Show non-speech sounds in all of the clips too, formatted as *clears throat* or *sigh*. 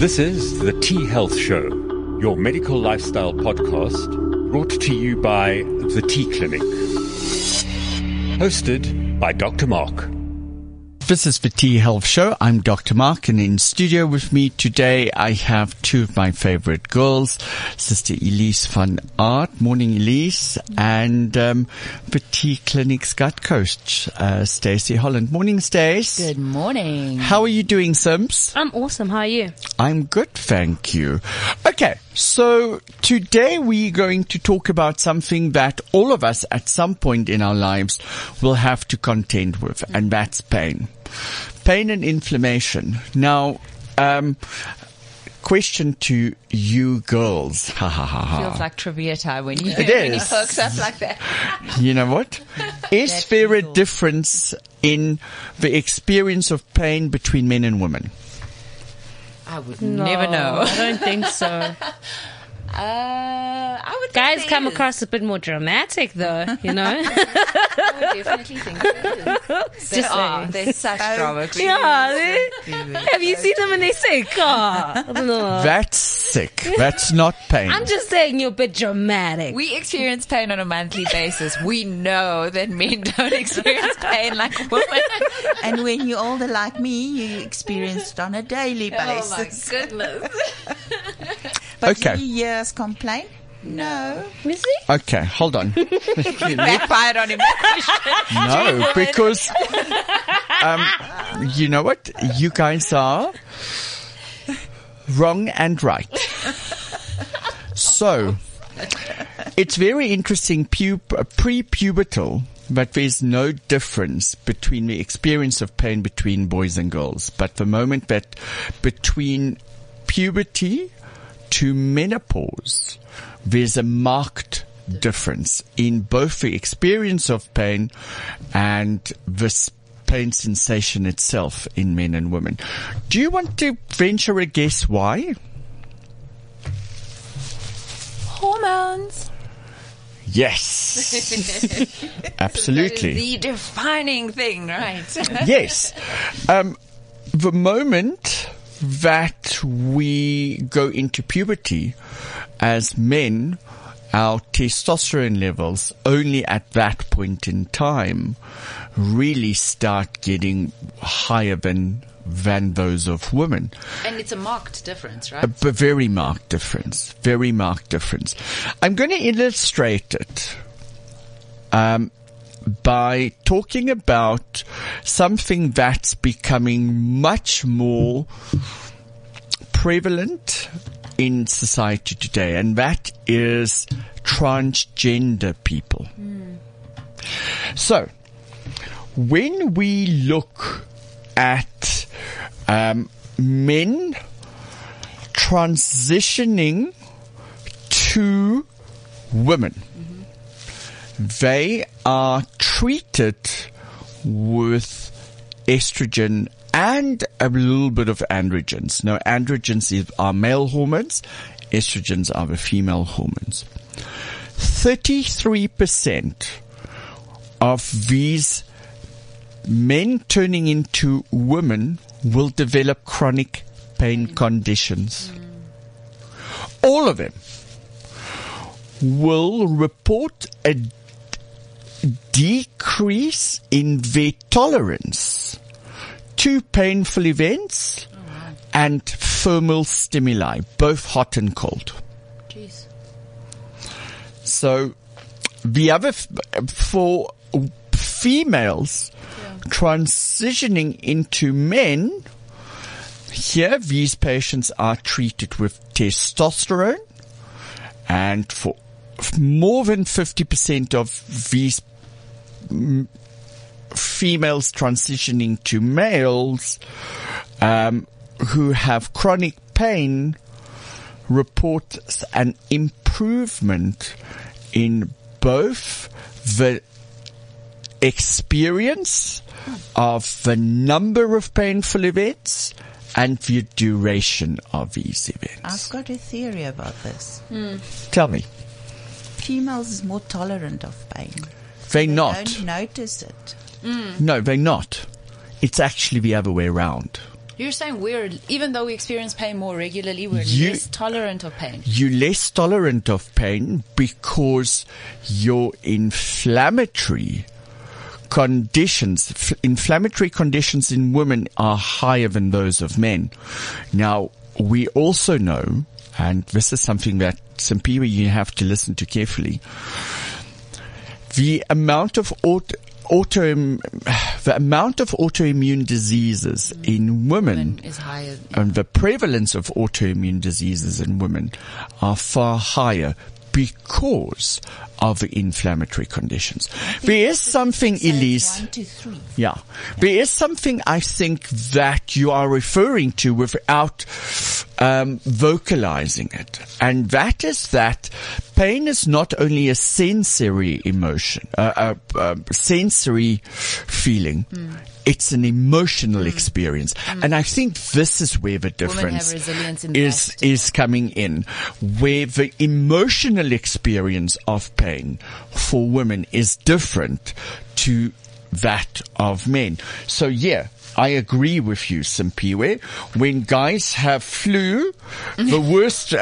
This is the T Health Show, your medical lifestyle podcast brought to you by the T Clinic. Hosted by Dr. Mark. This is the T Health Show. I'm Dr. Mark and in studio with me today I have two of my favorite girls, Sister Elise van Art, morning Elise, and um, the T Clinic's gut coach, uh, Stacey Holland. Morning Stace. Good morning. How are you doing, Sims? I'm awesome. How are you? I'm good, thank you. Okay, so today we're going to talk about something that all of us at some point in our lives will have to contend with, and that's pain. Pain and inflammation. Now, um, question to you girls. Ha ha ha ha. Feels like trivia time when you It when he is. up like that. *laughs* You know what? Is That's there a difference in the experience of pain between men and women? I would never know. I don't think so. *laughs* Uh, I would Guys come is. across a bit more dramatic, though. *laughs* You know. I would definitely think there is. *laughs* They Just are. They're such drama queens. yeah. they- have you seen them when they say "car"? No. That's sick. That's not pain. I'm just saying you're a bit dramatic. We experience pain on a monthly basis. We know that men *laughs* don't experience pain like women. And when you're older like me, you experience it on a daily basis. Oh my basis. goodness. But Okay. do you hear complain? No. You see? Okay, hold on. Backfired on him. No, because um, you know what? You guys are wrong and right. So it's very interesting, pu- uh, pre-pubertal, but there's no difference between the experience of pain between boys and girls. But the moment that between puberty to menopause, there's a marked difference in both the experience of pain and the pain sensation itself in men and women. Do you want to venture a guess why? Hormones. Yes. *laughs* Absolutely. The defining thing, right? yes. Um, the moment that we go into puberty as men, our testosterone levels only at that point in time really start getting higher than than those of women. and it's a marked difference, right? A b- very marked difference. Very marked difference. I'm going to illustrate it um, by talking about something that's becoming much more prevalent in society today, and that is transgender people. So, when we look at um, men transitioning to women, they are treated with estrogen and a little bit of androgens. Now, androgens are male hormones, estrogens are the female hormones. 33% of these men turning into women will develop chronic pain conditions. Mm. All of them will report a decrease in their tolerance to painful events and thermal stimuli, both hot and cold. Jeez. So the other f- for females transitioning into men, here these patients are treated with testosterone and for more than 50% of these mm, females transitioning to males um, who have chronic pain report an improvement in both the experience of the number of painful events and the duration of these events. I've got a theory about this. Tell me. Females is more tolerant of pain. They're They not. don't notice it. Mm. No, they're not. It's actually the other way around. You're saying we're, even though we experience pain more regularly, we're You- less tolerant of pain. You're less tolerant of pain because your inflammatory conditions, f- inflammatory conditions in women are higher than those of men. Now, we also know, and this is something that some people you have to listen to carefully, the amount of auto, auto the amount of autoimmune diseases in women Women is higher. and the prevalence of autoimmune diseases in women are far higher because of inflammatory conditions. There is something, Elise. One, two, three. Yeah. There is something I think that you are referring to without um, vocalizing it. And that is that pain is not only a sensory emotion, uh, a, a sensory feeling. It's an emotional experience. And I think this is where the difference in is, coming in, where the emotional experience of pain for women is different to that of men. So yeah, I agree with you, Simpiwe. When guys have flu, the *laughs* worst,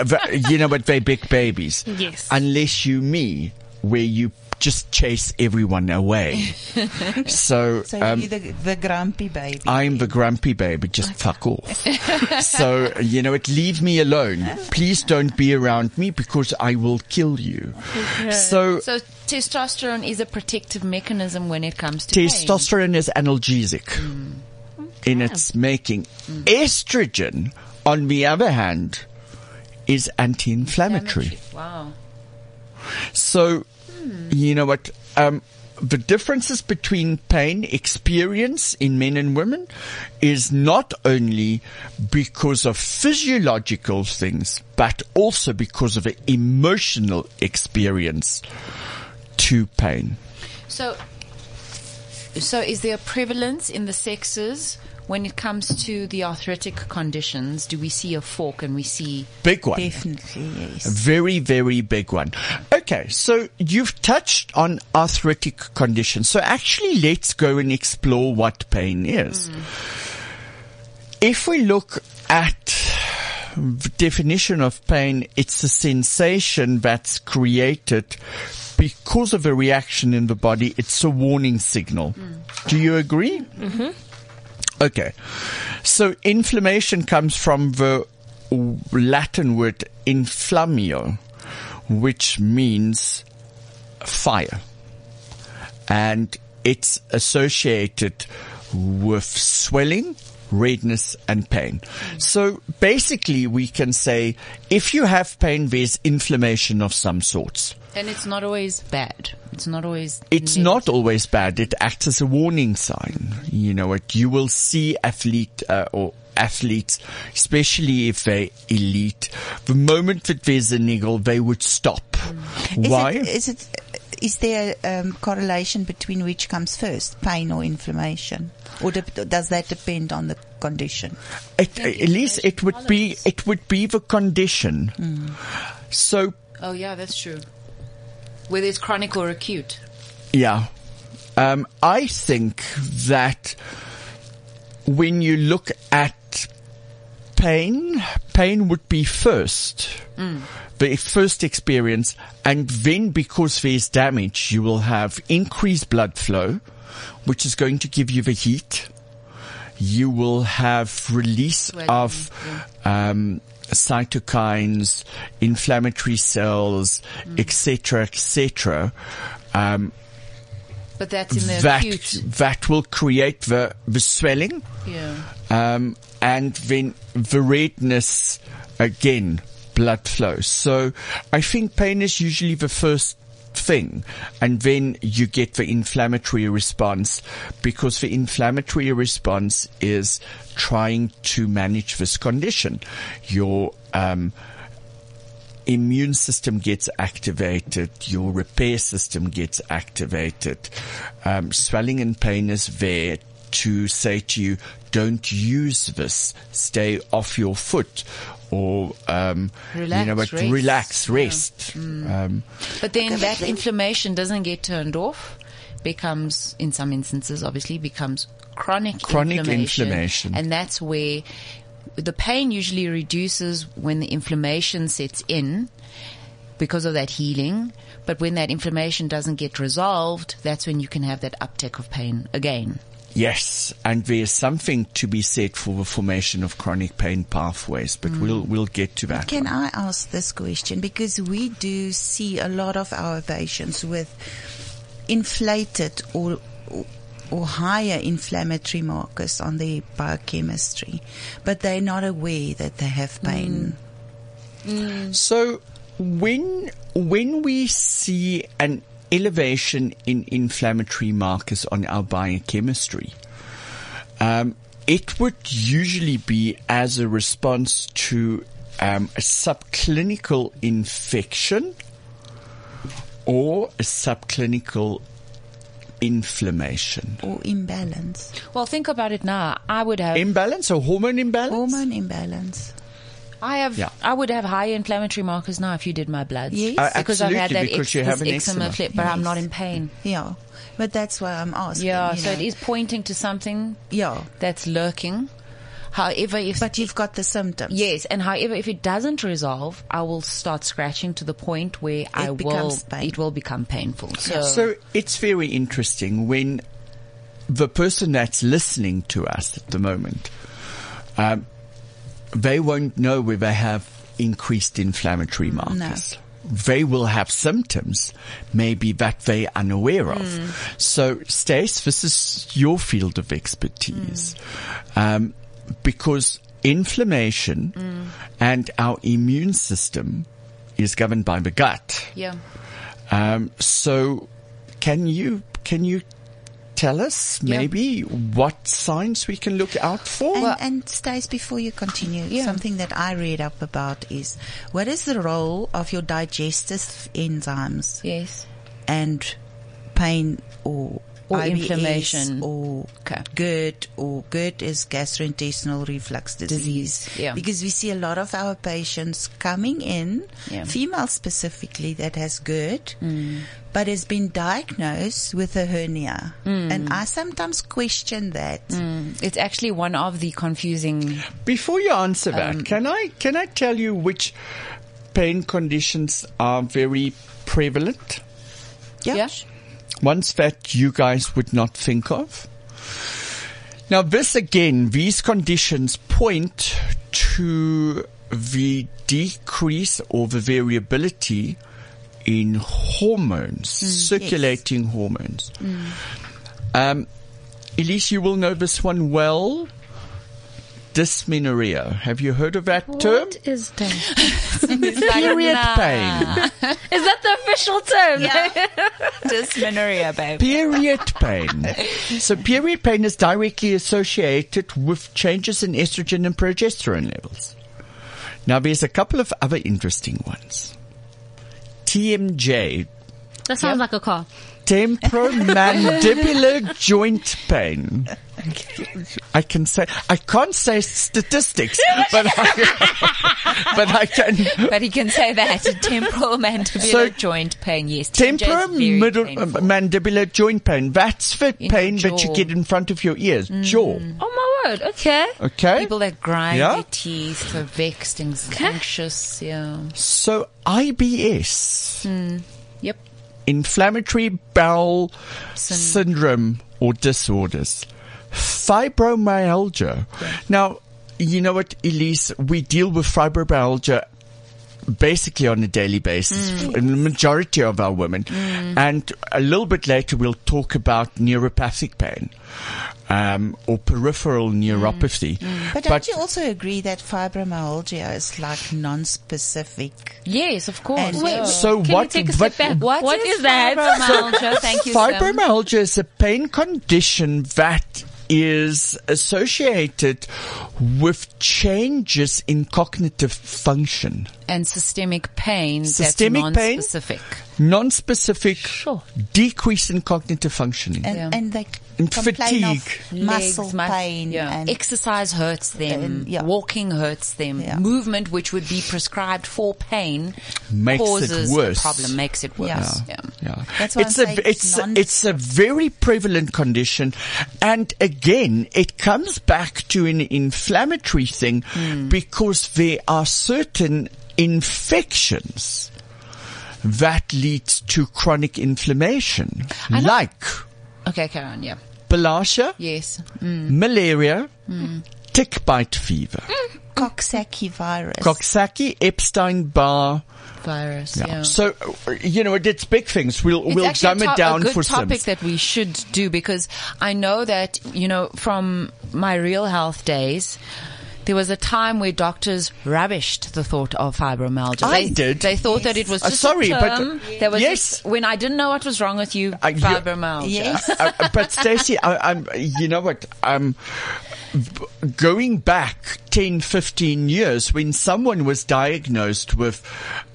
you know, but they're big babies. Yes. Unless you me, where you just chase everyone away. *laughs* so, So um, you're the, the grumpy baby. I'm the grumpy baby, just fuck off. *laughs* so, you know, it leave me alone. Please don't be around me because I will kill you. So, So testosterone is a protective mechanism when it comes to pain. testosterone is analgesic in its making. Estrogen, on the other hand, is anti-inflammatory. Wow. So, you know what? Um, the differences between pain experience in men and women is not only because of physiological things, but also because of an emotional experience to pain. So, so is there a prevalence in the sexes when it comes to the arthritic conditions? Do we see a fork and we see? Big one. Definitely, yes. A very, very big one. Okay, so you've touched on arthritic conditions. So actually, let's go and explore what pain is. Hmm. If we look at the definition of pain, it's a sensation that's created because of a reaction in the body. It's a warning signal. Hmm. Do you agree? Mm-hmm. Okay. So inflammation comes from the Latin word inflammio, which means fire. And it's associated with swelling, redness and pain. So basically we can say if you have pain, there's inflammation of some sorts. And it's not always bad. It's not always. It's negative. not always bad. It acts as a warning sign. You know what? You will see athlete uh, or athletes, especially if they elite, the moment that there's a niggle, they would stop. Is Why? It, is it? Is there um, correlation between which comes first, pain or inflammation, or de- does that depend on the condition? It- at least it would be it would be the condition. So Oh yeah, that's true. Whether it's chronic or acute. Yeah. Um, I think that when you look at pain, pain would be first. The first experience, and then because there's damage, you will have increased blood flow, which is going to give you the heat. You will have release Swelling, of um, cytokines, inflammatory cells, etc., etc. Um, But that's in the that acute. that will create the the swelling, Yeah. um, and then the redness again, blood flow. So I think pain is usually the first thing, and then you get the inflammatory response because the inflammatory response is trying to manage this condition. Your um, immune system gets activated, your repair system gets activated. Um, swelling and pain is there to say to you, don't use this, stay off your foot, or um, you know, Relax, but rest. relax, Yeah. rest. Um, But then that inflammation doesn't get turned off becomes, in some instances, obviously becomes chronic, Chronic inflammation, inflammation. and that's where the pain usually reduces when the inflammation sets in because of that healing. But when that inflammation doesn't get resolved, that's when you can have that uptick of pain again. Yes, and there's something to be said for the formation of chronic pain pathways, but hmm. we'll we'll get to that. Can one. I ask this question? Because we do see a lot of our patients with inflated or, or, or higher inflammatory markers on their biochemistry, but they're not aware that they have hmm. pain. Hmm. So when when we see an elevation in inflammatory markers on our biochemistry, um, it would usually be as a response to um, a subclinical infection or a subclinical inflammation. Or imbalance, Well, think about it now. I would have, Imbalance or hormone imbalance? hormone imbalance. I have, Yeah. I would have higher inflammatory markers now if you did my bloods. Yes. Uh, because I've had that because ex- you have an eczema, eczema. flip, but I'm not in pain. Yeah, but that's why I'm asking. Yeah, you so know. it is pointing to something Yeah, that's lurking. However, if but you've got the symptoms. Yes, and however, if it doesn't resolve, I will start scratching to the point where I will pain. it will become painful. So, So it's very interesting when the person that's listening to us at the moment, um, they won't know where they have increased inflammatory markers. They will have symptoms, maybe that they're unaware of. So, Stace, this is your field of expertise. Um, because inflammation and our immune system is governed by the gut. yeah. Um, so can you, can you tell us Yeah. maybe what signs we can look out for? And, and Stace, before you continue, Yeah. something that I read up about is what is the role of your digestive enzymes Yes. and pain or Or IBS inflammation. or Okay. GERD or GERD is gastrointestinal reflux disease. Disease, yeah. Because we see a lot of our patients coming in, Yeah. Mm. female specifically that has GERD, but has been diagnosed with a hernia. And I sometimes question that. Mm. It's actually one of the confusing. Before you answer that, Um, can I, can I tell you which pain conditions are very prevalent? Yeah. Ones that you guys would not think of? Now this again, these conditions point to the decrease or the variability in hormones, circulating hormones. Um, Elise, you will know this one well. Dysmenorrhea. Have you heard of that term? What is that? Period pain. *laughs* Is that the official term? Yeah. *laughs* Dysmenorrhea, babe. Period pain. So period pain is directly associated with changes in estrogen and progesterone levels. Now there's a couple of other interesting ones. TMJ, That sounds like a car. Temporomandibular *laughs* joint pain. I can say, I can't say statistics, but I, *laughs* but I can, But he can say that. *laughs* Temporal mandibular So- joint pain, yes. temporal very uh, painful. temporomandibular joint pain. That's the In pain that you get in front of your ears, mm. jaw. Oh my word. Okay. Okay? People that grind Yeah? their teeth, are vexed and anxious, yeah. So IBS, hmm. Yep. Inflammatory bowel Syn- syndrome or disorders, fibromyalgia. Now, you know what, Elise, we deal with fibromyalgia basically on a daily basis Mm. in the majority of our women. And a little bit later we'll talk about neuropathic pain. Um, or peripheral Mm. neuropathy. But don't you also agree that fibromyalgia is like non-specific? Yes, of course. And- yeah. So Can what? you take a step back? What, what is, is that? fibromyalgia? *laughs* Thank you, Fibromyalgia is a pain condition that is associated with changes in cognitive function. And systemic pain Systemic that's pain? non-specific. Non-specific Sure. decrease in cognitive functioning. And, Yeah. and they And complain of fatigue. muscle Legs, mus- pain yeah. and exercise hurts them. Yeah. Walking hurts them. Yeah. Movement, which would be prescribed for pain, Makes it causes worse. a problem. Makes it worse. Yeah. Yeah. Yeah. That's why it's I'm a it's it's a, it's a very prevalent condition, and again, it comes back to an inflammatory thing Hmm. because there are certain infections that leads to chronic inflammation, I like Okay, carry on. Yeah. Bilharzia, Yes. Mm. malaria, mm. tick bite fever, mm. Coxsackie virus. Coxsackie, Epstein-Barr. Virus. Yeah. Yeah. So uh, you know, it's big things. We'll It's we'll dumb it down a good for topic Sims. that we should do because I know that you know from my real health days. There was a time where doctors rubbished the thought of fibromyalgia. I they, did. They thought that it was Uh, just sorry, a but-. There was Yes. just- when I didn't know what was wrong with you, Uh, fibromyalgia. Yes. *laughs* Uh, uh, but Stacey, I, I'm, you know what? I'm going back 10, 15 years when someone was diagnosed with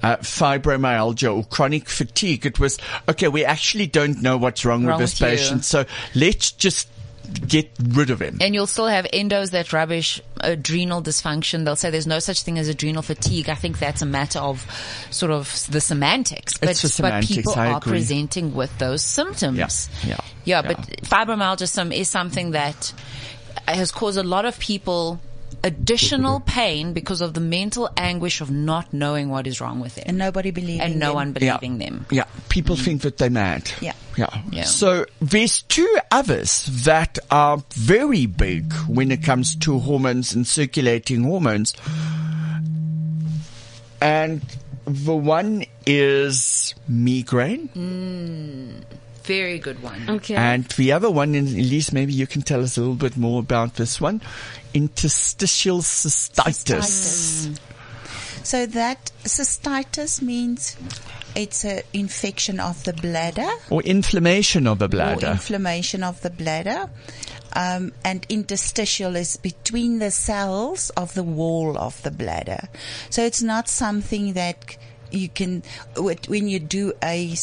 uh, fibromyalgia or chronic fatigue. It was okay. We actually don't know what's wrong, Wrong with this with patient, so let's just get rid of him. And you'll still have endos that rubbish adrenal dysfunction. They'll say there's no such thing as adrenal fatigue. I think that's a matter of sort of the semantics. But, It's the semantics, but people I are agree. presenting with those symptoms. Yeah, yeah, Yeah, but fibromyalgia is something that has caused a lot of people additional pain because of the mental anguish of not knowing what is wrong with them. and nobody believing And no them. one believing them. Yeah, people think that they're mad. Yeah. yeah. Yeah. So there's two others that are very big when it comes to hormones and circulating hormones. And the one is migraine. Mm. Very good one. Okay. And the other one, and Elise, maybe you can tell us a little bit more about this one. Interstitial cystitis. So that cystitis means it's an infection of the bladder Or inflammation of the or bladder. inflammation of the bladder. Um, and interstitial is between the cells of the wall of the bladder. So it's not something that you can, when you do a,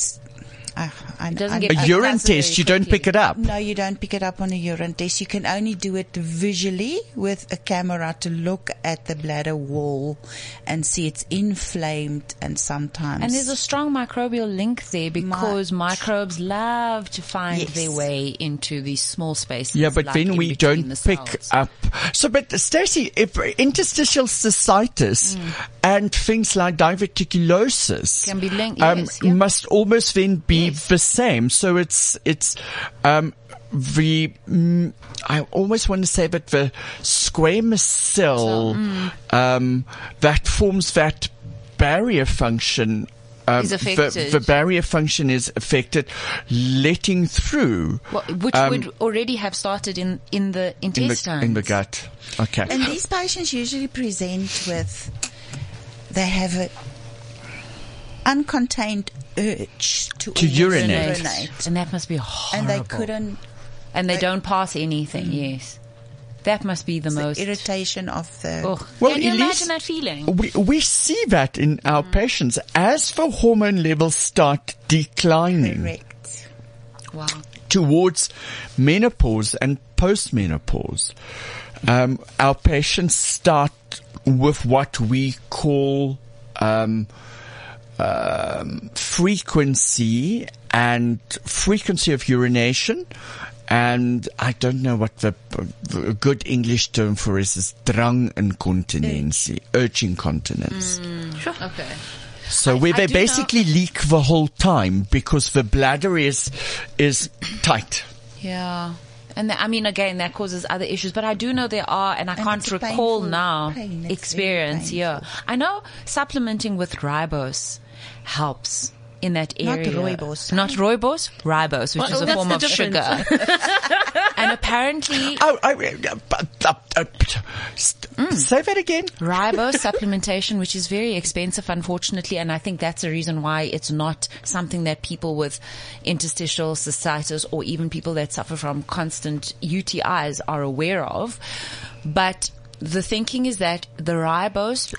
s- uh, I- doesn't I- get- a urine does it very test, you don't pick it up. No, you don't pick it up on a urine test. You can only do it visually with a camera to look at the bladder wall and see it's inflamed and sometimes. And there's a strong microbial link there because microbes love to find Yes. their way into these small spaces. Yeah, but like then we don't the pick cells. up. So, but Stacey, if interstitial cystitis Mm. and things like diverticulosis Can be linked, um, yes, yeah. must almost then be Yes. the same. So it's it's um, the mm, I almost want to say that the squamous cell mm. um, that forms that barrier function. Um, Is the, affected. the barrier function is affected, letting through Well, which um, would already have started in, in the in the, in the gut. Okay. And these patients usually present with, they have a uncontained urge to, To urinate. urinate. And that must be horrible. And they couldn't, And they they- don't pass anything, yes. That must be the the most. irritation of the, Ugh. Well, Can you Elise- imagine that feeling? We, we see that in our Mm. patients as the hormone levels start declining correct. Wow. towards menopause and postmenopause. Um, our patients start with what we call um, um, frequency and frequency of urination. And I don't know what the, the good English term for it is drangincontinency, urge incontinence. Sure. Okay. So where I they do know- basically leak the whole time because the bladder is is tight. Yeah. And the, I mean, again, that causes other issues, but I do know there are, and I And can't recall painful now experience. Yeah. I know supplementing with ribose helps in that Not area. rooibos. Not rooibos, ribose, which Well, is a form of difference. sugar. *laughs* and apparently, Oh, I, uh, uh, uh, uh, st- Mm. say that again. ribose *laughs* supplementation, which is very expensive, unfortunately, and I think that's the reason why it's not something that people with interstitial cystitis or even people that suffer from constant UTIs are aware of. But the thinking is that the ribose,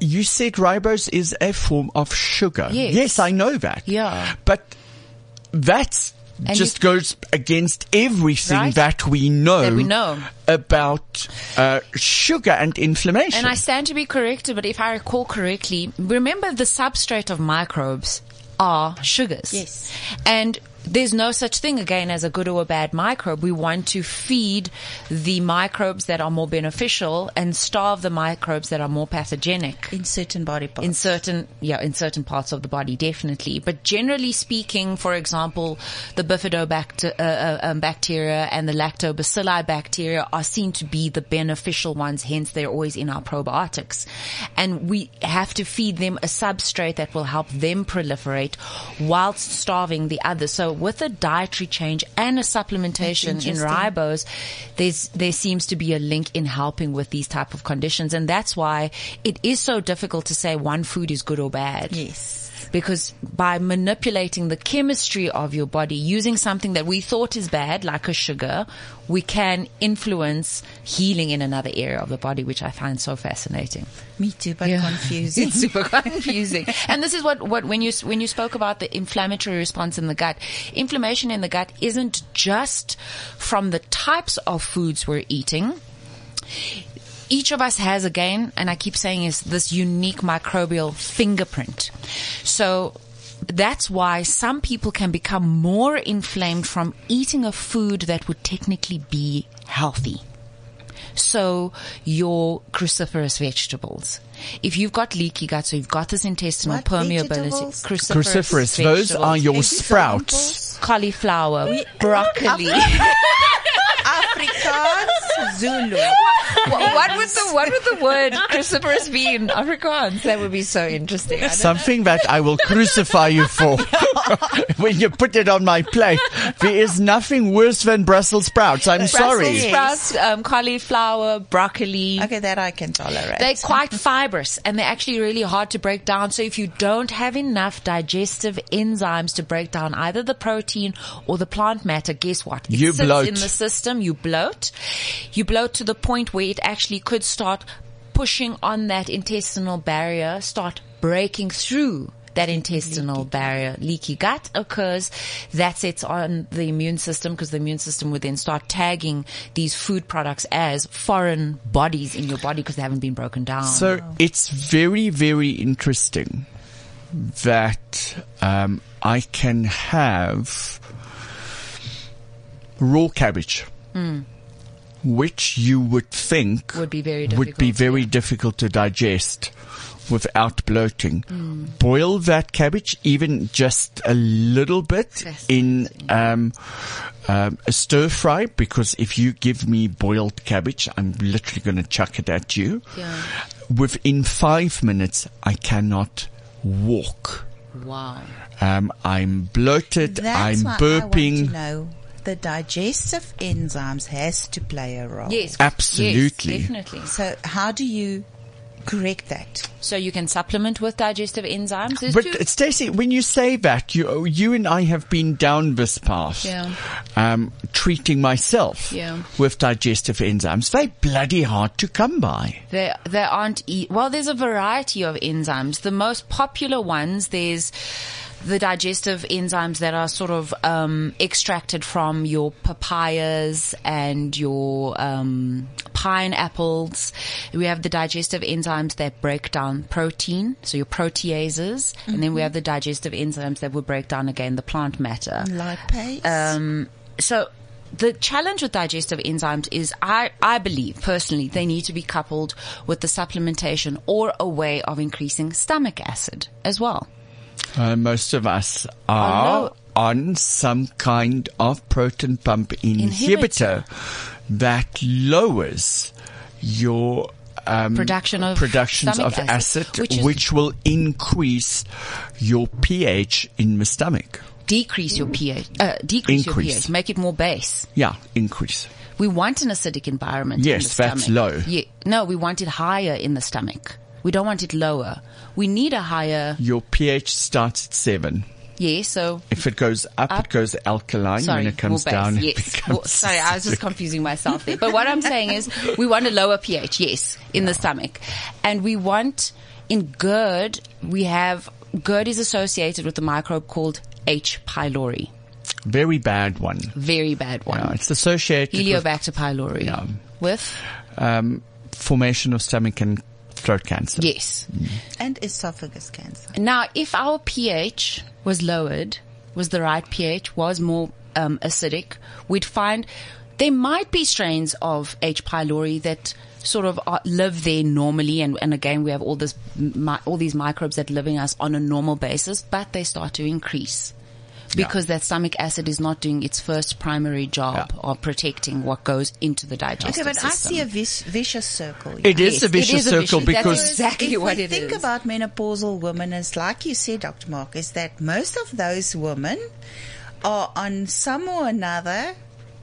You said ribose is a form of sugar. Yes. Yes, I know that. Yeah. But that's And just you- goes against everything Right. that we know, That we know. about uh, sugar and inflammation. And I stand to be corrected, but if I recall correctly, remember the substrate of microbes are sugars. Yes. And there's no such thing again as a good or a bad microbe. We want to feed the microbes that are more beneficial and starve the microbes that are more pathogenic. in certain body parts. In certain, yeah, in certain parts of the body, definitely. But generally speaking, for example, the bifidobacter, uh, uh, um, bacteria and the lactobacilli bacteria are seen to be the beneficial ones. Hence, they're always in our probiotics. And we have to feed them a substrate that will help them proliferate whilst starving the others. So with a dietary change and a supplementation in ribose, there's, there seems to be a link in helping with these type of conditions. And that's why it is so difficult to say one food is good or bad. yes. Because by manipulating the chemistry of your body, using something that we thought is bad, like a sugar, we can influence healing in another area of the body, which I find so fascinating. Me too, but Yeah. confusing. *laughs* It's super confusing. and this is what, what, when you, when you spoke about the inflammatory response in the gut, inflammation in the gut isn't just from the types of foods we're eating. Each of us has again, and I keep saying is this unique microbial fingerprint. So that's why some people can become more inflamed from eating a food that would technically be healthy. So your cruciferous vegetables. If you've got leaky gut, so you've got this intestinal What permeability, vegetables? cruciferous, Cruciferous, those are your sprouts. cauliflower, broccoli. *laughs* Afrikaans, Zulu. what, what would the what would the word cruciferous be in Afrikaans? That would be so interesting. I don't- Something that I will crucify you for *laughs* when you put it on my plate. There is nothing worse than Brussels sprouts. I'm sorry. Brussels sprouts, um, cauliflower, broccoli. Okay, that I can tolerate. They're quite fibrous and they're actually really hard to break down. So if you don't have enough digestive enzymes to break down either the protein or the plant matter, guess what? It You sits bloat. in the system. You bloat. You bloat to the point where it actually could start pushing on that intestinal barrier, start breaking through that intestinal barrier. Leaky gut occurs. That sets on the immune system because the immune system would then start tagging these food products as foreign bodies in your body because they haven't been broken down. So it's very, very interesting that um, I can have raw cabbage, which you would think Would be very would be difficult, very yeah. difficult to digest without bloating. Boil that cabbage even just a little bit in um, um, a stir fry because if you give me boiled cabbage, I'm literally going to chuck it at you. Yeah. Within five minutes, I cannot walk. wow. Um, I'm bloated. That's I'm why I burping. Want to know the digestive enzymes has to play a role. Yes. Absolutely. Yes, definitely. So how do you correct that? So you can supplement with digestive enzymes. There's But two- Stacey, when you say that, you you and I have been down this path, Yeah. um, treating myself Yeah. with digestive enzymes. They're bloody hard to come by. There, there aren't. E- well, there's a variety of enzymes. The most popular ones, there's the digestive enzymes that are sort of um, extracted from your papayas and your um, pineapples. We have the digestive enzymes that break down protein, so your proteases, and then we have the digestive enzymes that will break down again the plant matter. Lipase? Um, so the challenge with digestive enzymes is I, I believe personally they need to be coupled with the supplementation or a way of increasing stomach acid as well. Uh, most of us are on some kind of proton pump inhibitor, that lowers your um, Production of productions of acid, acid, which which, will increase your pH in the stomach. Decrease your pH, uh, decrease your pH, make it more base. Yeah, increase. We want an acidic environment. in Yes, that's stomach. low. Yeah, no, we want it higher in the stomach. We don't want it lower. We need a higher, Your pH starts at seven. yeah, so If it goes up, Up. it goes alkaline. Sorry, when it comes base, down, it yes. becomes Well, sorry, I was just confusing myself there. But what I'm saying is, we want a lower pH, yes, in the stomach, and we want in GERD we have GERD is associated with a microbe called H. pylori. Very bad one. Very bad one. Yeah, it's associated with Helicobacter pylori. Yeah. With? um, formation of stomach and throat cancer. Yes. And esophagus cancer. Now, if our pH was lowered, was the right pH, was more um, acidic, we'd find there might be strains of H. pylori that sort of are, live there normally, and, and again, we have all this, mi- all these microbes that live in us on a normal basis, but they start to increase. Because that stomach acid is not doing its first primary job of protecting what goes into the digestive system. Okay, but I see a vis- vicious circle. It here. is Yes, a vicious is a circle vicious- that's because exactly if what we it think is. about menopausal women, it's like you said, Dr. Mark, is that most of those women are on some or another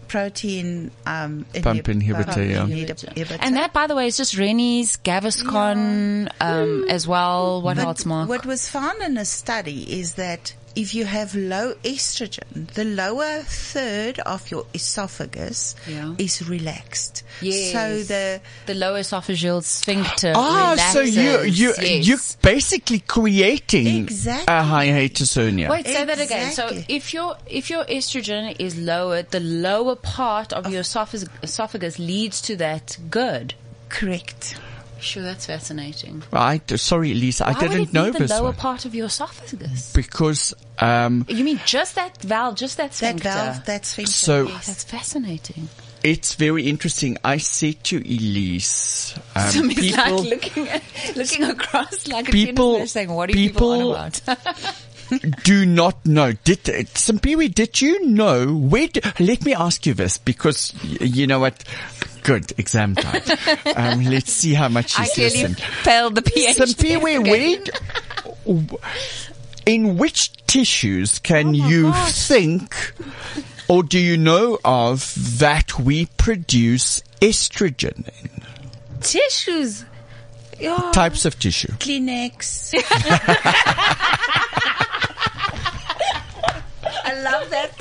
protein um, Pump inhibitor, pump yeah. inhibitor. And that, by the way, is just Rennie's, Gaviscon, um, as well. What But else, Mark? What was found in a study is that if you have low estrogen, the lower third of your esophagus Yeah. is relaxed. Yes. So the the lower esophageal sphincter. Ah, so you relaxes. you Yes. you're basically creating Exactly. a hiatus hernia. Wait, say that again. So if your if your estrogen is lowered, the lower part of your esophagus, esophagus leads to that GERD. correct. Sure, that's fascinating. I sorry, Lisa, I Why would didn't it be the this lower one. part of your esophagus? because um, You mean just that valve, just that That valve, that sphincter. So- yes. That's fascinating. it's very interesting. I said to Elise, um, *laughs* So people, like looking at, looking across like a People- tennis saying, "What are you people people- on about?" *laughs* do not know. Did Simpiwi, did you know where? Do, let me ask you this because you know what. Good exam time. *laughs* um, let's see how much I she's clearly listened. failed the pH. Simpiwi, test where? In which tissues can Oh you think, or do you know of that we produce estrogen in? Tissues. Yeah. Types of tissue. Kleenex. *laughs* I love that.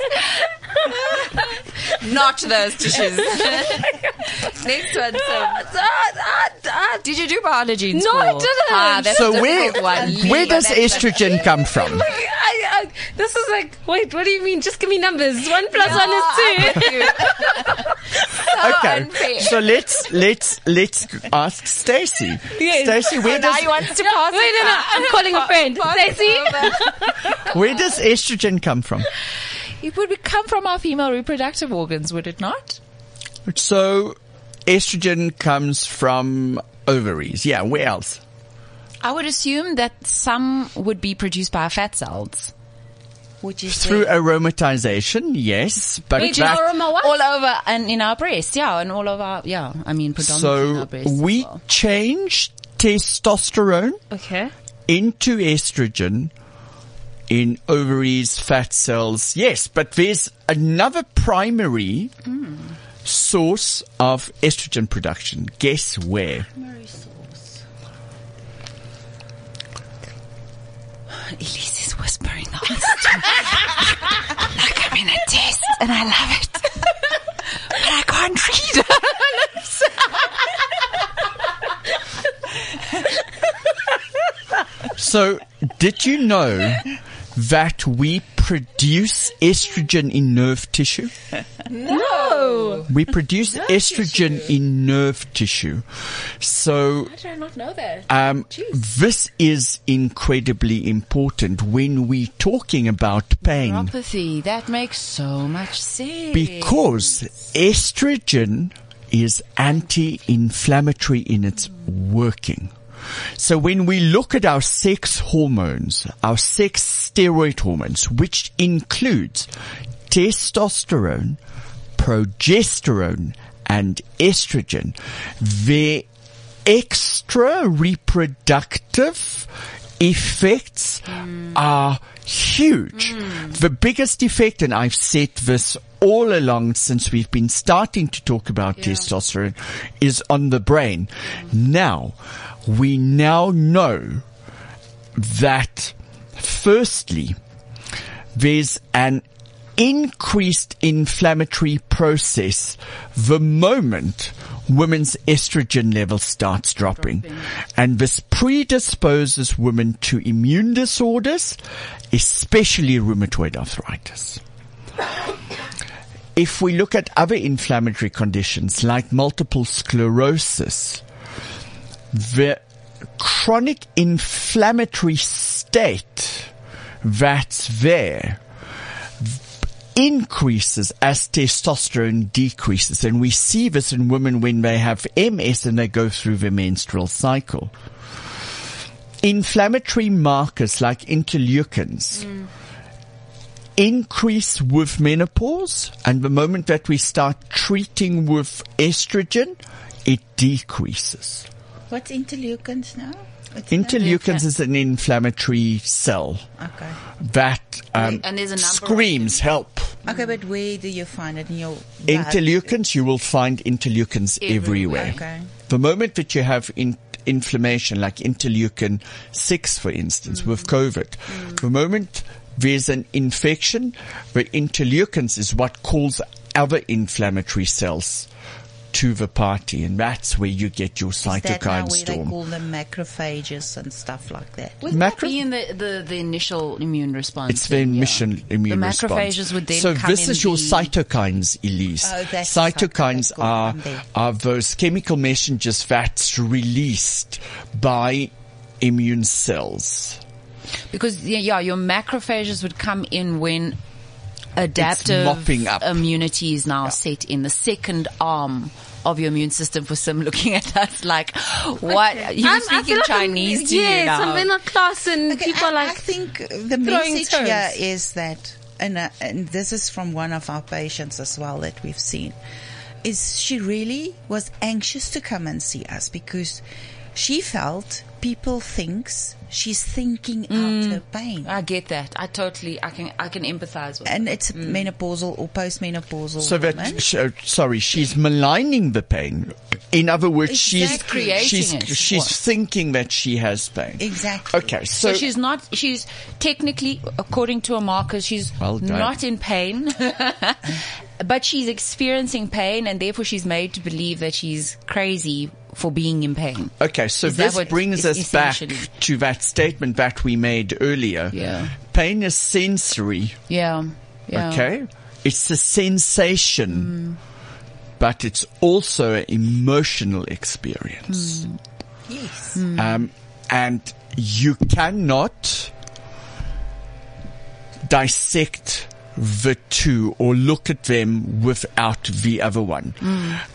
Not those tissues. *laughs* Next one, Sim. Ah, ah, ah. Did you do biology in No, school? I didn't. Ah, that's So a where difficult one. where Leave. does That's- estrogen come from? *laughs* I, I, this is like, wait, what do you mean? Just give me numbers. One plus one is two. *laughs* Okay, unfair. so let's let's let's ask Stacy. Yes. Stacy, where Now does you want to pass Wait, no, no, I'm calling a friend. Stacey? where does estrogen come from? It would come from our female reproductive organs, would it not? So, estrogen comes from ovaries. Yeah, where else? I would assume that some would be produced by our fat cells. Which is Through aromatization, yes, but Wait, that, aroma what? All over and in our breast, yeah, and all of our, yeah, I mean predominantly in our so we well. change testosterone Okay. into estrogen in ovaries, fat cells. Yes, but there's another primary source of estrogen production. Guess where? Primary source. Elise is whispering the answer like *laughs* I'm in a test and I love it. but I can't read her lips. *laughs* So, did you know that we produce estrogen in nerve tissue? *laughs* No. We produce estrogen in nerve tissue. So, How did I not know that? um, this is incredibly important when we're talking about pain Neuropathy. That makes so much sense. because estrogen is anti-inflammatory in its working. So when we look at our sex hormones, our sex steroid hormones, which includes testosterone, progesterone, and estrogen, their extra reproductive effects mm. are huge. Mm. The biggest effect, and I've said this all along since we've been starting to talk about testosterone, is on the brain. Now, we now know that firstly, there's an increased inflammatory process the moment women's estrogen level starts dropping. And this predisposes women to immune disorders, especially rheumatoid arthritis. if we look at other inflammatory conditions like multiple sclerosis, the chronic inflammatory state that's there increases as testosterone decreases. And we see this in women when they have MS and they go through the menstrual cycle. Inflammatory markers like interleukins mm. increase with menopause and the moment that we start treating with estrogen, it decreases. What's interleukins now? What's Interleukins is an inflammatory cell that? Okay. that um, And there's a number screams help. Okay, but where do you find it in your blood? Interleukins, you will find interleukins everywhere. Everywhere. Okay. The moment that you have in, inflammation, like interleukin 6, for instance, with COVID, the moment there's an infection, the interleukins is what calls other inflammatory cells to the party, and that's where you get your cytokine Is that now cytokine where they storm. call them macrophages and stuff like that? Wouldn't Macro- that be in the, the, the initial immune response? It's the then? Yeah. mission immune The response. macrophages would then so come this in is your the- cytokines, Elise. Oh, that's the cytokines cytokines are are those chemical messengers that's released by immune cells. Because yeah, yeah, your macrophages would come in when adaptive mopping up. immunity is now set in the second arm of your immune system. For some looking *laughs* at us like, what? You're I'm- speaking feel like I'm- Chinese to yes, you now. I'm in a class and Okay, people I, are like, I think the throwing message terms. here is that, and, uh, and this is from one of our patients as well that we've seen, is she really was anxious to come and see us because she felt people thinks she's thinking Mm. out her pain. I get that. I totally, I can, I can empathize with. and that. it's menopausal or postmenopausal So woman. that, sh- uh, sorry, she's maligning the pain. In other words, she's Creating she's it. she's What? thinking that she has pain. Exactly. Okay, So, so, she's not, she's technically, according to a marker, she's Well not in pain, *laughs* but she's experiencing pain and therefore she's made to believe that she's crazy for being in pain. Okay, so Is that this brings us back to that statement that we made earlier. Yeah. Pain is sensory, Yeah. Yeah. okay? It's a sensation, but it's also an emotional experience. Yes. Um, and you cannot dissect the two or look at them without the other one.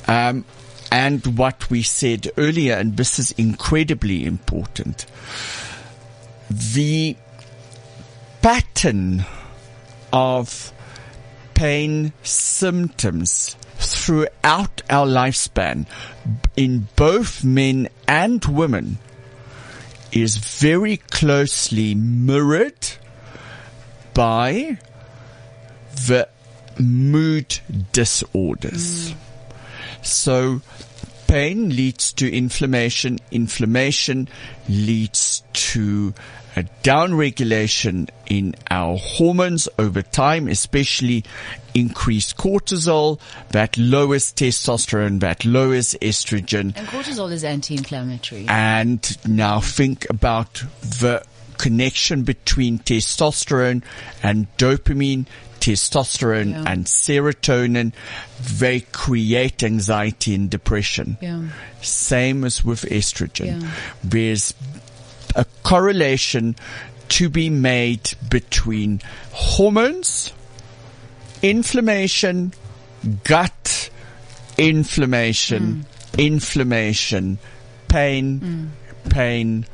Um, and what we said earlier, and this is incredibly important, the pattern of pain symptoms throughout our lifespan in both men and women is very closely mirrored by the mood disorders. So pain leads to inflammation. Inflammation leads to a downregulation in our hormones over time, especially increased cortisol that lowers testosterone, that lowers estrogen. And cortisol is anti-inflammatory. And now think about the connection between testosterone and dopamine, testosterone Yeah. and serotonin. They create anxiety and depression. Yeah. Same as with estrogen. Yeah. There's a correlation to be made between hormones, inflammation, gut inflammation, mm. inflammation, pain, mm. pain,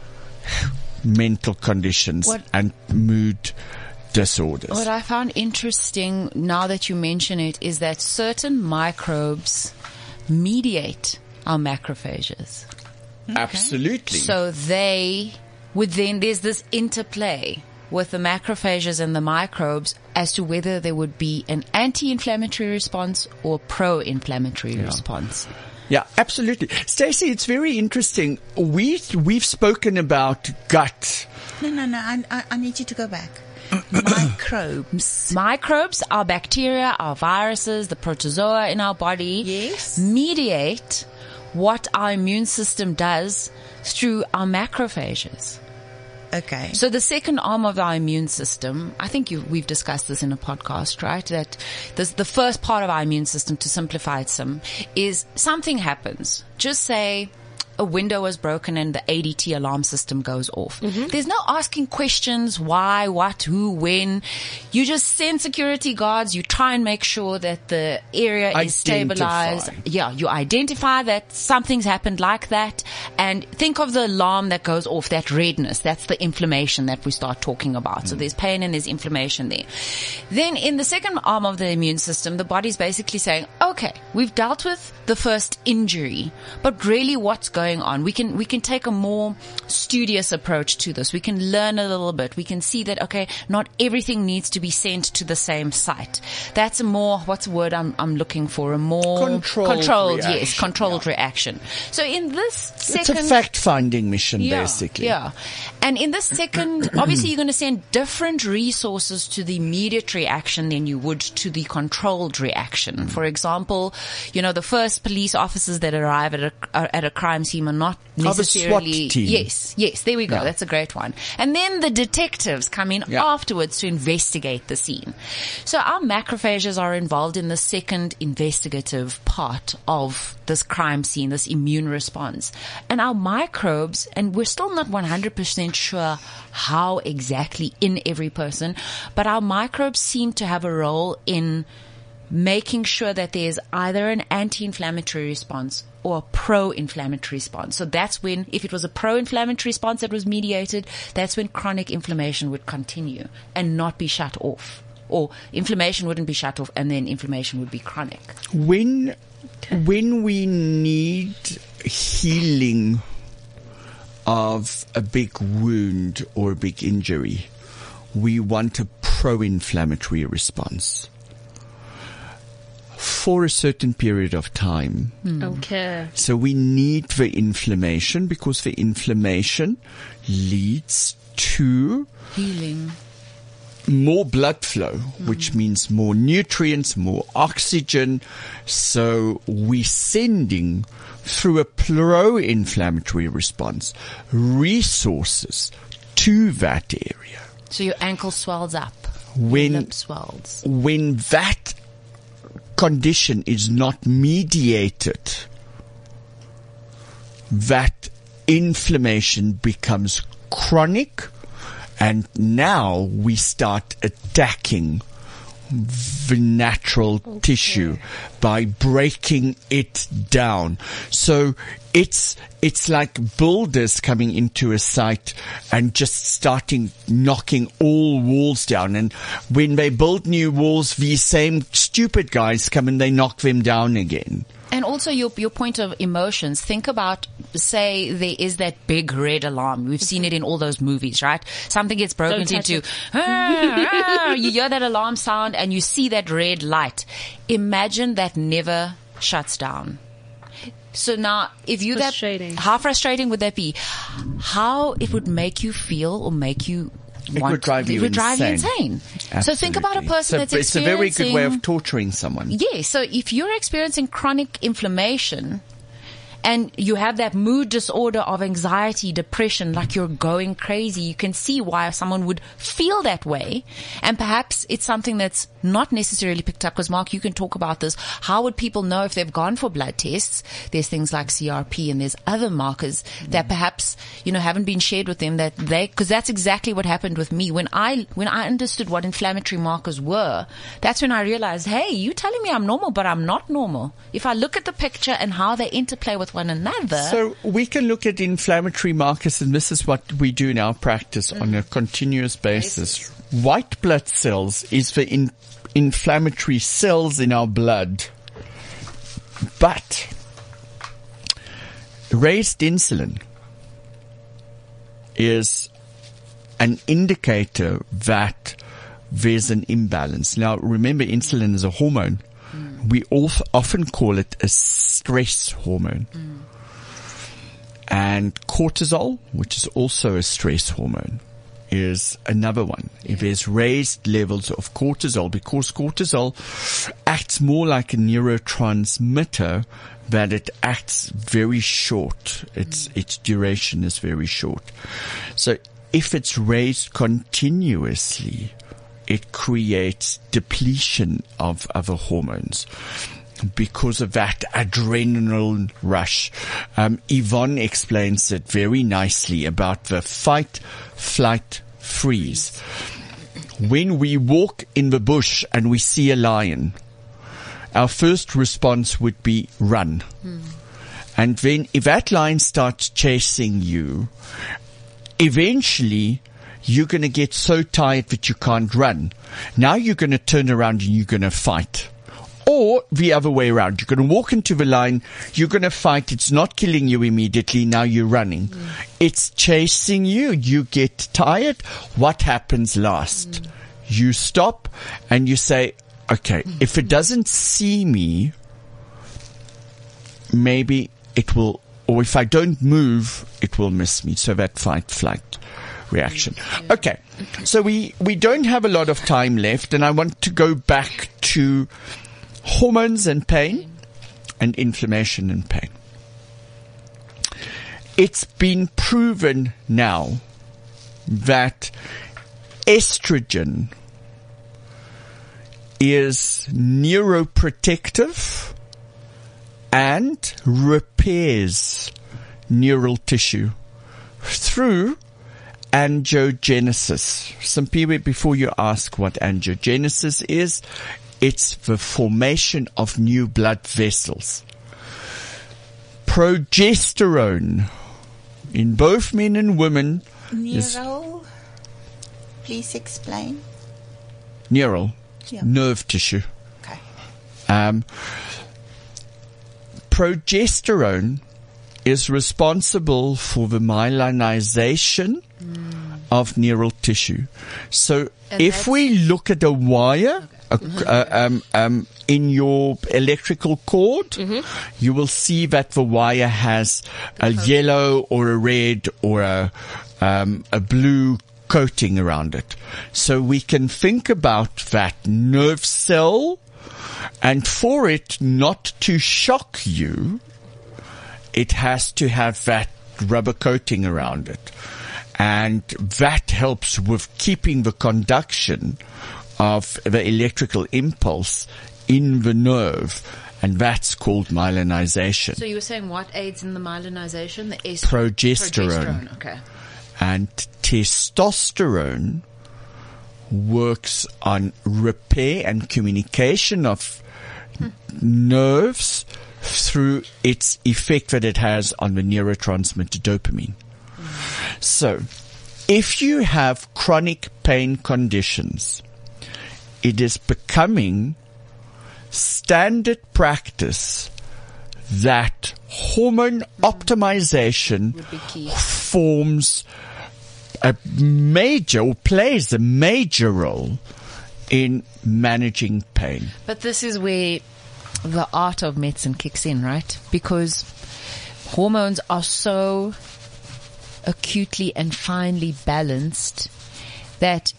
mental conditions, What- and mood disorders. What I found interesting now that you mention it is that certain microbes mediate our macrophages. Hmm? Absolutely. So they would then, there's this interplay with the macrophages and the microbes as to whether there would be an anti-inflammatory response or pro-inflammatory response. Yeah, absolutely. Stacey, it's very interesting. We, we've spoken about gut. No, no, no. I, I, I need you to go back. Microbes. Microbes, our bacteria, our viruses, the protozoa in our body Yes. mediate what our immune system does through our macrophages. Okay. So the second arm of our immune system, I think you, we've discussed this in a podcast, right? That this, the first part of our immune system, to simplify it some, is something happens. Just say a window is broken and the ADT alarm system goes off. Mm-hmm. There's no asking questions, why, what, who, when. You just send security guards. You try and make sure that the area is stabilized. Yeah, you identify that something's happened like that and think of the alarm that goes off, that redness. That's the inflammation that we start talking about. So mm. there's pain and there's inflammation there. Then in the second arm of the immune system, the body's basically saying, okay, we've dealt with the first injury, but really what's going on? We can, we can take a more studious approach to this. We can learn a little bit. We can see that, okay, not everything needs to be sent to the same site. That's a more, what's the word I'm, I'm looking for? A more Controlled controlled yes, reaction, controlled reaction. So in this second. It's a fact finding mission, yeah, basically. Yeah. And in this second, *clears throat* obviously you're going to send different resources to the immediate reaction than you would to the controlled reaction. Mm. For example, you know, the first police officers that arrive at a, at a crime scene are not Of a SWAT necessarily, team. yes, yes, there we go. Yeah. That's a great one. And then the detectives come in Yeah. afterwards to investigate the scene. So our macrophages are involved in the second investigative part of this crime scene, this immune response. And our microbes, and we're still not 100% sure how exactly in every person, but our microbes seem to have a role in making sure that there's either an anti-inflammatory response or a pro-inflammatory response. So that's when, if it was a pro-inflammatory response that was mediated, that's when chronic inflammation would continue and not be shut off. Or inflammation wouldn't be shut off and then inflammation would be chronic. When, when we need healing of a big wound or a big injury, we want a pro-inflammatory response for a certain period of time. Hmm. Okay. So we need the inflammation because the inflammation leads to Healing. more blood flow, hmm. which means more nutrients, more oxygen. So we're sending through a pro-inflammatory response resources to that area. So your ankle swells up. When- your lip swells. When that condition is not mediated, that inflammation becomes chronic and now we start attacking the natural tissue by breaking it down. So it's, it's like builders coming into a site and just starting knocking all walls down. And when they build new walls, these same stupid guys come and they knock them down again. And also your your point of emotions. Think about, say, there is that big red alarm. We've seen it in all those movies, right? Something gets broken Don't into. *laughs* "Ah, ah," you hear that alarm sound and you see that red light. Imagine that never shuts down. So now, if you Frustrating. that, how frustrating would that be? How it would make you feel or make you It want, would drive you it would drive you insane. insane. So think about a person So that's it's a very good way of experiencing- torturing someone. yeah, so if you're experiencing chronic inflammation and you have that mood disorder of anxiety, depression, like you're going crazy, you can see why someone would feel that way. And perhaps it's something that's not necessarily picked up because Mark, you can talk about this. How would people know if they've gone for blood tests? There's things like CRP and there's other markers that mm. perhaps, you know, haven't been shared with them that they, cause that's exactly what happened with me. When I, when I understood what inflammatory markers were, that's when I realized, hey, you telling me I'm normal, but I'm not normal. If I look at the picture and how they interplay with one another. So we can look at inflammatory markers, and this is what we do in our practice on a continuous basis. White blood cells is the in- inflammatory cells in our blood, but raised insulin is an indicator that there's an imbalance. Now, remember, insulin is a hormone. We of- often call it a stress hormone. And cortisol, which is also a stress hormone, is another one. If there's raised levels of cortisol, because cortisol acts more like a neurotransmitter, that it acts very short. Its, mm. its duration is very short. So if it's raised continuously, it creates depletion of other hormones because of that adrenaline rush. Um, Yvonne explains it very nicely about the fight, flight, freeze. When we walk in the bush and we see a lion, our first response would be run. And then if that lion starts chasing you, eventually you're going to get so tired that you can't run. Now you're going to turn around and you're going to fight. Or the other way around. You're going to walk into the line. You're going to fight. It's not killing you immediately. Now you're running. Mm. It's chasing you. You get tired. What happens last? Mm. You stop and you say, okay, mm. if it doesn't see me, maybe it will, or if I don't move, it will miss me. So that fight flight reaction. Okay. So we, we don't have a lot of time left and I want to go back to hormones and pain and inflammation and pain. It's been proven now that estrogen is neuroprotective and repairs neural tissue through angiogenesis. Simply before you ask what angiogenesis is, it's the formation of new blood vessels. Progesterone in both men and women Neural. Please explain. neural Yeah. nerve tissue. Okay. Um, progesterone is responsible for the myelinization of neural tissue. So And if we look at a wire a- uh, um, um, in your electrical cord, you will see that the wire has a yellow or a red or a, um, a blue coating around it. So we can think about that nerve cell and for it not to shock you, it has to have that rubber coating around it. And that helps with keeping the conduction of the electrical impulse in the nerve. And that's called myelinization. So you were saying what aids in the myelinization? The est- Progesterone. Progesterone. Okay. and testosterone works on repair and communication of hmm. nerves through its effect that it has on the neurotransmitter dopamine. So, if you have chronic pain conditions, it is becoming standard practice that hormone optimization Would be key. forms a major or plays a major role in managing pain. But this is where the art of medicine kicks in, right? Because hormones are so acutely and finely balanced that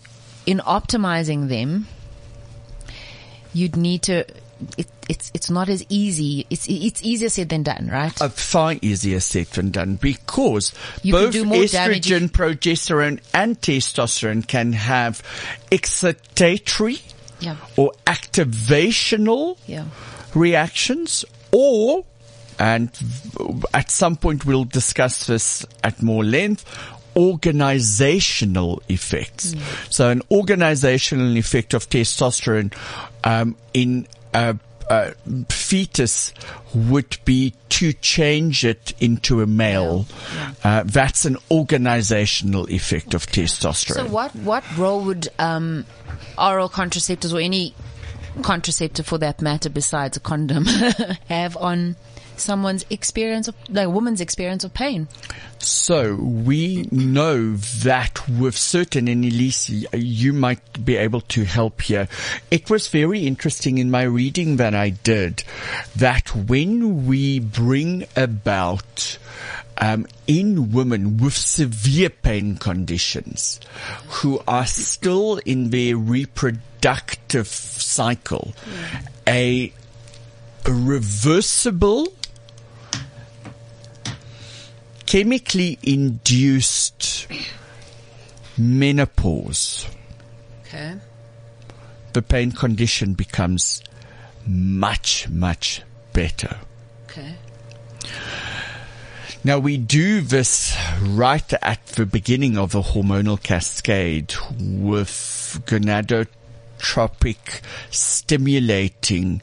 in optimizing them, you'd need to. It, it's it's not as easy. It's it's easier said than done, right? A far easier said than done because You both do more estrogen, if- progesterone, and testosterone can have excitatory Yeah. or activational Yeah. Reactions or and at some point we'll discuss this at more length organizational effects. So an organizational effect of testosterone um, in a, a fetus would be to change it into a male. Uh, that's an organizational effect of testosterone So what what role would um, oral contraceptives or any contraceptive for that matter besides a condom *laughs* have on someone's experience of like a woman's experience of pain? So we know that with certain, and Elise, you might be able to help here. It was very interesting in my reading that I did that when we bring about um, in women with severe pain conditions who are still in their reproductive cycle, a reversible chemically induced menopause, Okay. the pain condition becomes much, much better. Okay. Now we do this right at the beginning of the hormonal cascade with gonadotropic stimulating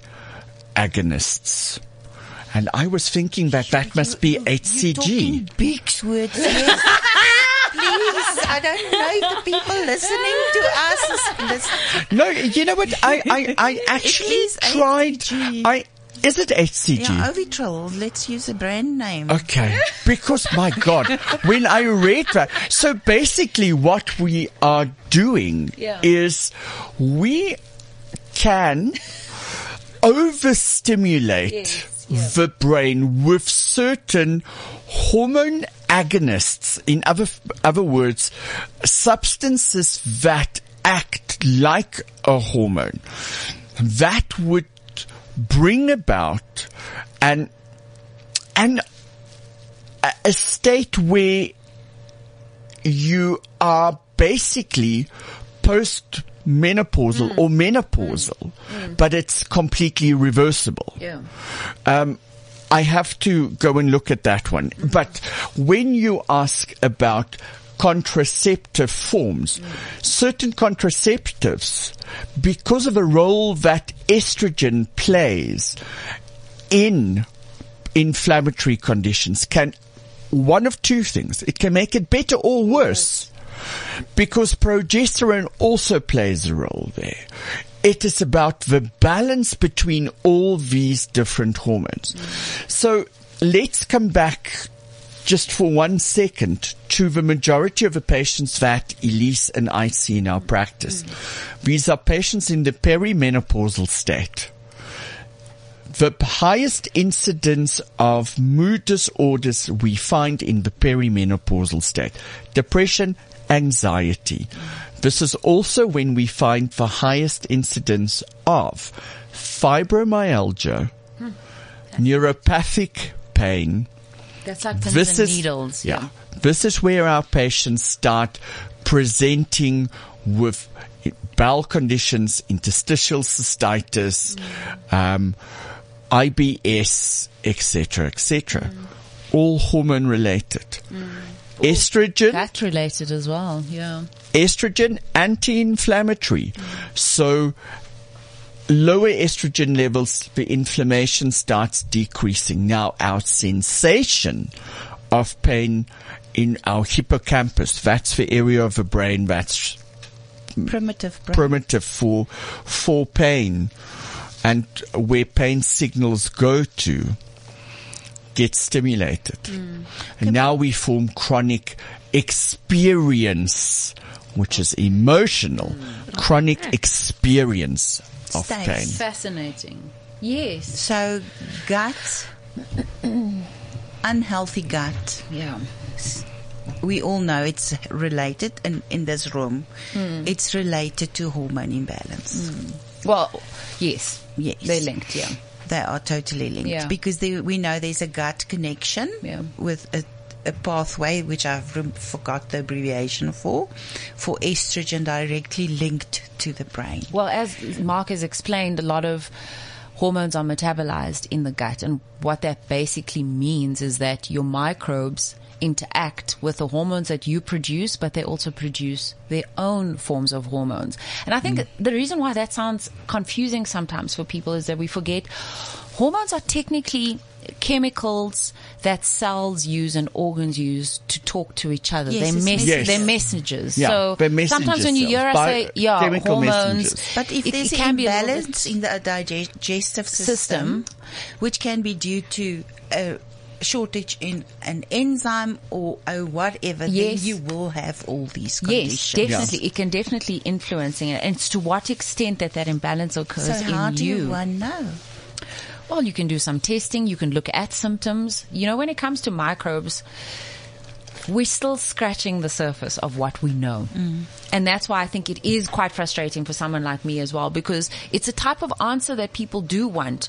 agonists. And I was thinking that that must be HCG. big words. Yes. *laughs* Please, I don't know if the people listening to us listen. No, you know what? I, I, I actually tried. HCG. I, is it HCG? Yeah, Ovitrelle. Let's use a brand name. Okay. *laughs* Because my God, when I read that, so basically what we are doing Yeah. is we can overstimulate Yes, the brain with certain hormone agonists. In other, other words, substances that act like a hormone that would bring about an an a- state where you are basically post menopausal hmm. or menopausal, hmm. Hmm. but it's completely reversible. Yeah. Um, I have to go and look at that one. But when you ask about contraceptive forms, certain contraceptives, because of the role that estrogen plays in inflammatory conditions, can one of two things. It can make it better or worse because progesterone also plays a role there. It is about the balance between all these different hormones. So let's come back just for one second to the majority of the patients that Elise and I see in our practice. These are patients in the perimenopausal state the highest incidence of mood disorders we find in the perimenopausal state. Depression, anxiety. This is also when we find the highest incidence of fibromyalgia, hmm. neuropathic pain, That's like pins this and is needles. yeah. This is where our patients start presenting with bowel conditions, interstitial cystitis, um, IBS, etc., etc. Mm. All hormone related. Mm. Estrogen, Gut related as well. Yeah. estrogen anti-inflammatory. Mm. So lower estrogen levels, the inflammation starts decreasing. Now our sensation of pain in our hippocampus, that's the area of the brain that's Primitive brain. primitive for, for pain and where pain signals go to get stimulated. Hmm. And now we form chronic experience, which is emotional, hmm. chronic experience of States. pain. Fascinating. Yes. So gut, *coughs* unhealthy gut. Yeah. We all know it's related, and in this room, hmm. it's related to hormone imbalance. Hmm. Well, yes. Yes. They're linked. Yeah. They are totally linked Yeah. because they, we know there's a gut connection Yeah. with a, a pathway which I've forgot the abbreviation for, for estrogen directly linked to the brain. Well, as Mark has explained, a lot of hormones are metabolized in the gut. And what that basically means is that your microbes interact with the hormones that you produce, but they also produce their own forms of hormones. And I think mm. the reason why that sounds confusing sometimes for people is that we forget hormones are technically chemicals that cells use and organs use to talk to each other. Yes, they're, it's mes- Yes. they're messengers. Yeah, so they're messenger sometimes when you hear us say, yeah, hormones, messengers. But if it- there's it can be a imbalance bit- in the uh, digestive system, which can be due to a shortage in an enzyme or a whatever, Yes. then you will have all these conditions. Yes, conditions. definitely. It can definitely influencing it. And it's to what extent that that imbalance occurs So how do you. you one know? Well, you can do some testing. You can look at symptoms. You know, when it comes to microbes, we're still scratching the surface of what we know. Mm. And that's why I think it is quite frustrating for someone like me as well, because it's a type of answer that people do want.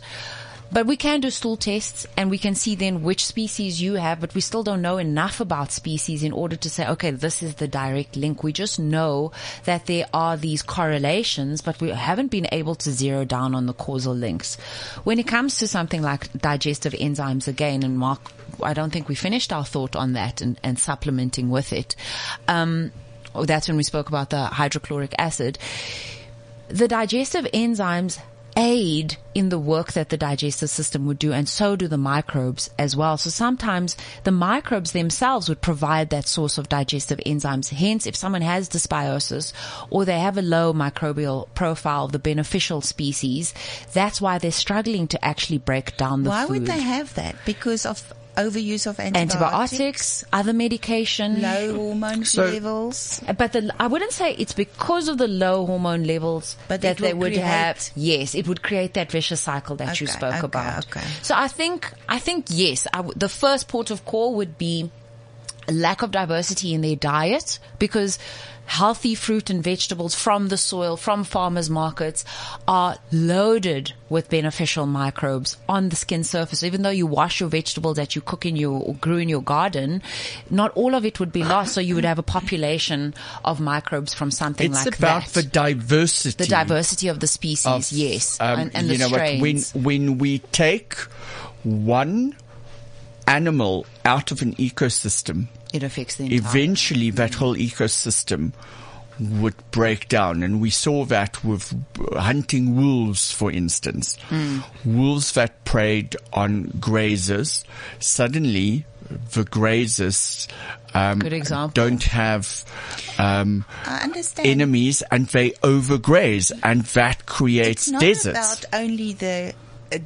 But we can do stool tests and we can see then which species you have, but we still don't know enough about species in order to say, okay, this is the direct link. We just know that there are these correlations, but we haven't been able to zero down on the causal links. When it comes to something like digestive enzymes again, and Mark, I don't think we finished our thought on that and, and supplementing with it. Um, that's when we spoke about the hydrochloric acid. The digestive enzymes aid in the work that the digestive system would do and so do the microbes as well. So sometimes the microbes themselves would provide that source of digestive enzymes. Hence, if someone has dysbiosis or they have a low microbial profile of the beneficial species, that's why they're struggling to actually break down the Why food. would they have that? Because of overuse of antibiotics, Antibiotics, other medication. low hormone So- levels. But the, I wouldn't say it's because of the low hormone levels But that they would create- have. Yes, it would create that vicious cycle that you spoke okay, about. okay. So I think, I think yes, I w- the first port of call would be a lack of diversity in their diet because healthy fruit and vegetables from the soil, from farmers markets are loaded with beneficial microbes on the skin surface. Even though you wash your vegetables that you cook in your or grew in your garden, not all of it would be lost. So you would have a population of microbes from something It's like about the diversity. the diversity of the species, of, yes, um, and, and you the know strains. what? When when we take one animal out of an ecosystem, it affects the entire. eventually that whole ecosystem would break down. And we saw that with hunting wolves, for instance. Hmm. Wolves that preyed on grazers, suddenly the grazers um, Good example. don't have um, enemies and they overgraze and that creates it's not deserts. about only the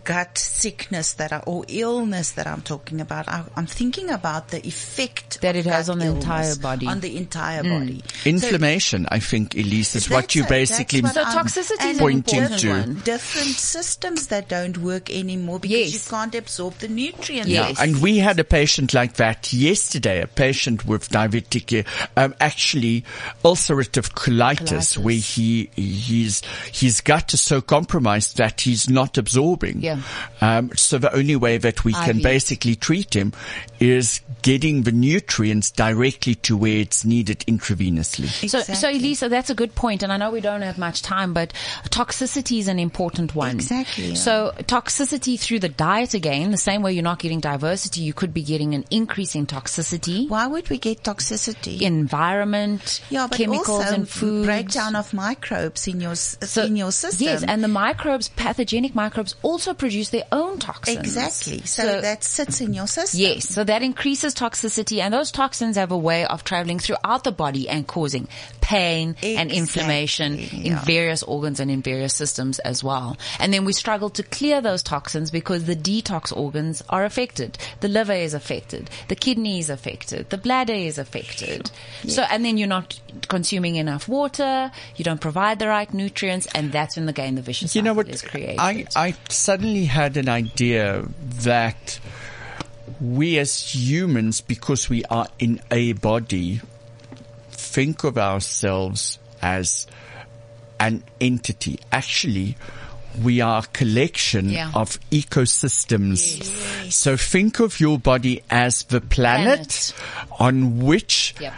gut sickness that I, or illness that I'm talking about. I, I'm thinking about the effect That it has gut on the entire body. On the entire body. Inflammation, I think, Elise, is what you basically that's what So toxicity is Pointing important to- one. different systems that don't work anymore because Yes. you can't absorb the nutrients. Yes. And we had a patient like that yesterday, a patient with diabetic, uh, um, actually ulcerative colitis, Colitis. where he, he's, his gut is so compromised that he's not absorbing. Yeah. Um, so the only way that we can IV. basically treat him is getting the nutrients directly to where it's needed intravenously. So, so Elisa, that's a good point, and I know we don't have much time, but toxicity is an important one. Exactly, yeah. So, toxicity through the diet again, the same way you're not getting diversity, you could be getting an increase in toxicity, Why would we get toxicity? environment, yeah, but chemicals also and food. breakdown of microbes in your So- in your system. Yes, and the microbes, pathogenic microbes, also produce their own toxins. exactly. So, that sits in your system. Yes, so that increases toxicity and those toxins have a way of traveling throughout the body and causing pain and inflammation Exactly, in various organs and in various systems as well. And then we struggle to clear those toxins because the detox organs are affected. The liver is affected. The kidney is affected. The bladder is affected. So, and then you're not consuming enough water. You don't provide the right nutrients and that's when the gain, the vicious You know what? is created. I, I suddenly had an idea that we as humans, because we are in a body, think of ourselves as an entity. Actually, we are a collection Yeah. of ecosystems. So think of your body as the planet, on which Yep.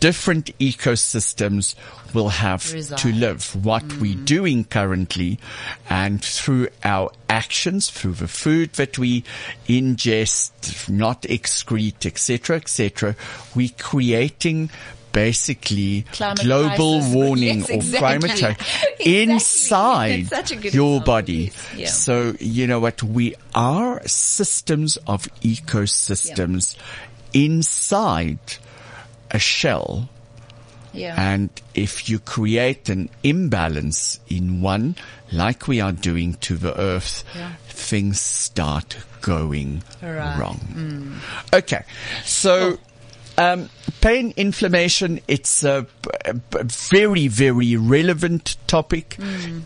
Different ecosystems will have to live. What we're mm-hmm. doing currently and through our actions, through the food that we ingest, not excrete, etc., etc., we're creating basically Climate global crisis. warming *laughs* Yes, or climate *laughs* change Exactly. inside That's such a good your example, body. Yeah. So, you know what? We are systems of ecosystems inside a shell. yeah. And if you create an imbalance in one, like we are doing to the earth, Yeah. things start going Right. Mm. wrong. Okay. So Um, pain, inflammation, it's a, a- very, very relevant topic.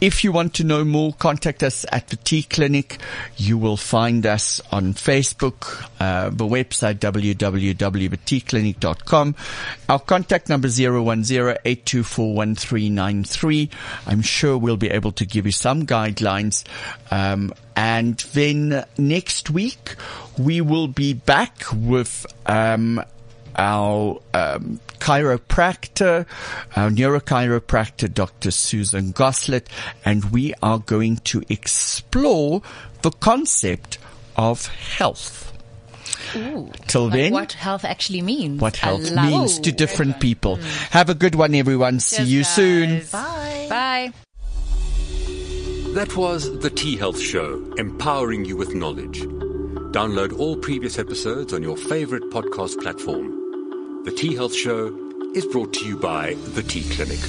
If you want to know more, contact us at the T Clinic. You will find us on Facebook, uh, the website www.tclinic.com. Our contact number 010-824-1393. I'm sure we'll be able to give you some guidelines. Um, and then next week we will be back with, um, our um, chiropractor, our neurochiropractor, Dr. Susan Goslett, and we are going to explore the concept of health. Till Like then, what health actually means. what health love means to different people. Have a good one, everyone. See Cheers, you soon. Bye. Bye. That was The Tea Health Show, empowering you with knowledge. Download all previous episodes on your favorite podcast platform. The Tea Health Show is brought to you by The Tea Clinic.